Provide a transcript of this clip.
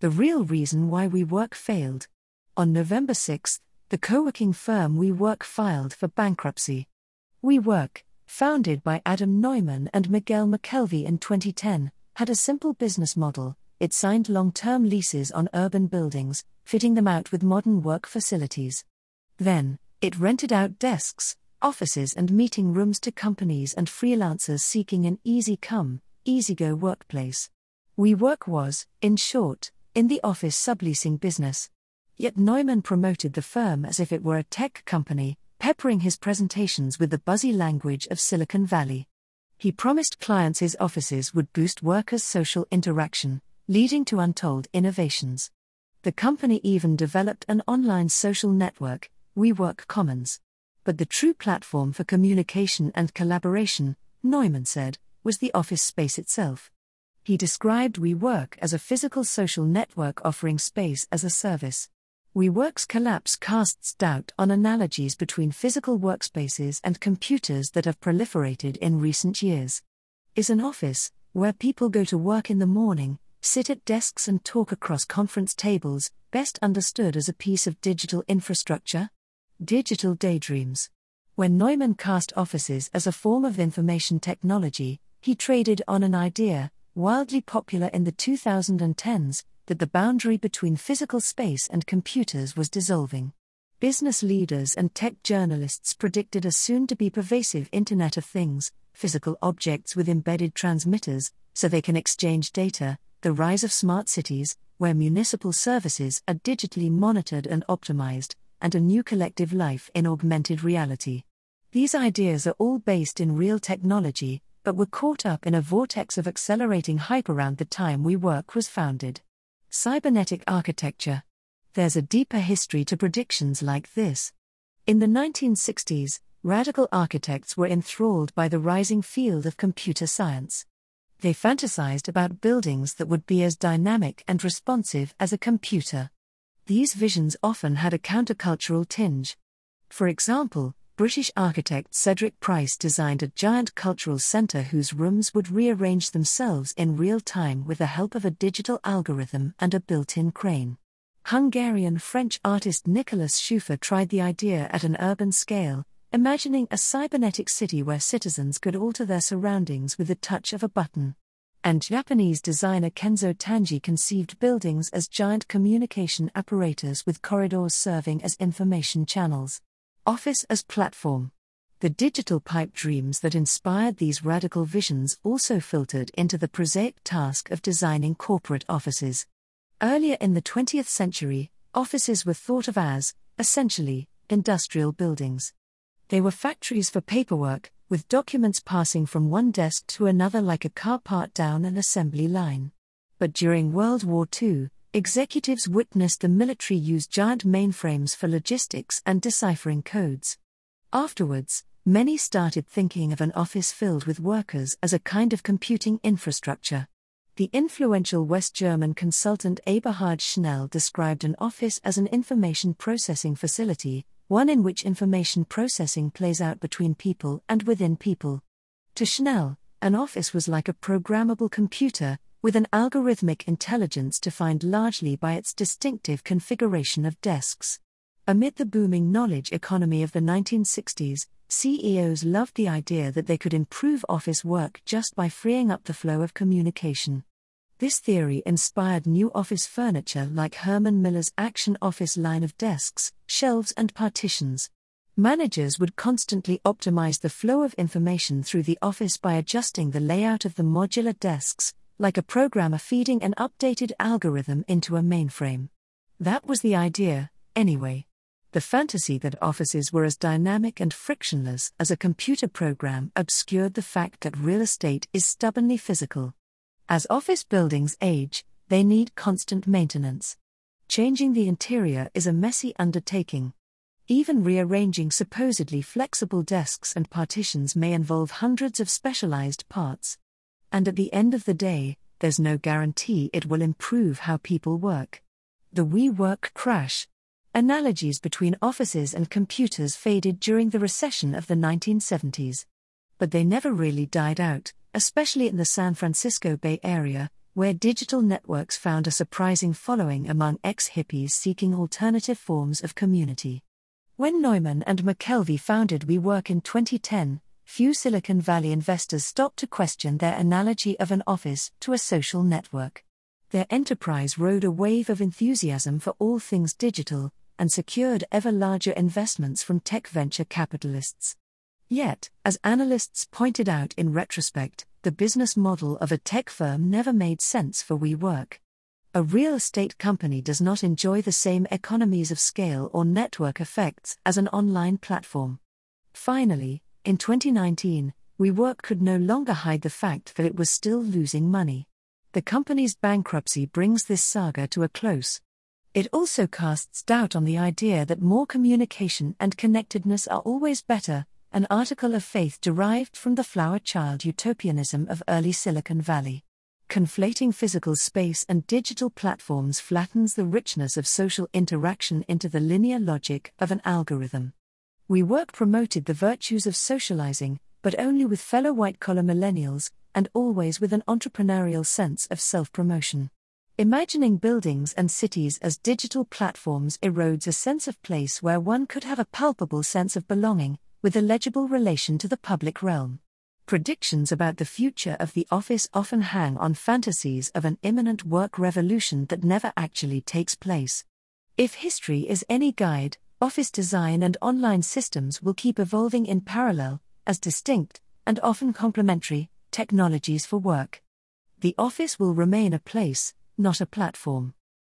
The real reason why WeWork failed. On November 6, the co working firm WeWork filed for bankruptcy. WeWork, founded by Adam Neumann and Miguel McKelvey in 2010, had a simple business model. It signed long term leases on urban buildings, fitting them out with modern work facilities. Then, it rented out desks, offices, and meeting rooms to companies and freelancers seeking an easy come, easy go workplace. WeWork was, in short, in the office subleasing business. Yet Neumann promoted the firm as if it were a tech company, peppering his presentations with the buzzy language of Silicon Valley. He promised clients his offices would boost workers' social interaction, leading to untold innovations. The company even developed an online social network, WeWork Commons. But the true platform for communication and collaboration, Neumann said, was the office space itself. He described WeWork as a physical social network offering space as a service. WeWork's collapse casts doubt on analogies between physical workspaces and computers that have proliferated in recent years. Is an office, where people go to work in the morning, sit at desks and talk across conference tables, best understood as a piece of digital infrastructure? Digital daydreams. When Neumann cast offices as a form of information technology, he traded on an idea, wildly popular in the 2010s, that the boundary between physical space and computers was dissolving. Business leaders and tech journalists predicted a soon to be pervasive Internet of Things, physical objects with embedded transmitters, so they can exchange data, the rise of smart cities, where municipal services are digitally monitored and optimized, and a new collective life in augmented reality. These ideas are all based in real technology, but were caught up in a vortex of accelerating hype around the time WeWork was founded. Cybernetic architecture. There's a deeper history to predictions like this. In the 1960s, radical architects were enthralled by the rising field of computer science. They fantasized about buildings that would be as dynamic and responsive as a computer. These visions often had a countercultural tinge. For example, British architect Cedric Price designed a giant cultural centre whose rooms would rearrange themselves in real time with the help of a digital algorithm and a built in crane. Hungarian French artist Nicolas Schöffer tried the idea at an urban scale, imagining a cybernetic city where citizens could alter their surroundings with the touch of a button. And Japanese designer Kenzo Tange conceived buildings as giant communication apparatus with corridors serving as information channels. Office as platform. The digital pipe dreams that inspired these radical visions also filtered into the prosaic task of designing corporate offices. Earlier in the 20th century, offices were thought of as, essentially, industrial buildings. They were factories for paperwork, with documents passing from one desk to another like a car part down an assembly line. But during World War II, executives witnessed the military use giant mainframes for logistics and deciphering codes. Afterwards, many started thinking of an office filled with workers as a kind of computing infrastructure. The influential West German consultant Eberhard Schnell described an office as an information processing facility, one in which information processing plays out between people and within people. To Schnell, an office was like a programmable computer, with an algorithmic intelligence defined largely by its distinctive configuration of desks. Amid the booming knowledge economy of the 1960s, CEOs loved the idea that they could improve office work just by freeing up the flow of communication. This theory inspired new office furniture like Herman Miller's Action Office line of desks, shelves, and partitions. Managers would constantly optimize the flow of information through the office by adjusting the layout of the modular desks, like a programmer feeding an updated algorithm into a mainframe. That was the idea, anyway. The fantasy that offices were as dynamic and frictionless as a computer program obscured the fact that real estate is stubbornly physical. As office buildings age, they need constant maintenance. Changing the interior is a messy undertaking. Even rearranging supposedly flexible desks and partitions may involve hundreds of specialized parts and at the end of the day, there's no guarantee it will improve how people work. The WeWork crash. Analogies between offices and computers faded during the recession of the 1970s. But they never really died out, especially in the San Francisco Bay Area, where digital networks found a surprising following among ex hippies seeking alternative forms of community. When Neumann and McKelvey founded WeWork in 2010, few Silicon Valley investors stopped to question their analogy of an office to a social network. Their enterprise rode a wave of enthusiasm for all things digital and secured ever larger investments from tech venture capitalists. Yet, as analysts pointed out in retrospect, the business model of a tech firm never made sense for WeWork. A real estate company does not enjoy the same economies of scale or network effects as an online platform. Finally, in 2019, WeWork could no longer hide the fact that it was still losing money. The company's bankruptcy brings this saga to a close. It also casts doubt on the idea that more communication and connectedness are always better, an article of faith derived from the flower child utopianism of early Silicon Valley. Conflating physical space and digital platforms flattens the richness of social interaction into the linear logic of an algorithm. WeWork promoted the virtues of socializing, but only with fellow white collar millennials, and always with an entrepreneurial sense of self promotion. Imagining buildings and cities as digital platforms erodes a sense of place where one could have a palpable sense of belonging, with a legible relation to the public realm. Predictions about the future of the office often hang on fantasies of an imminent work revolution that never actually takes place. If history is any guide, office design and online systems will keep evolving in parallel, as distinct, and often complementary, technologies for work. The office will remain a place, not a platform.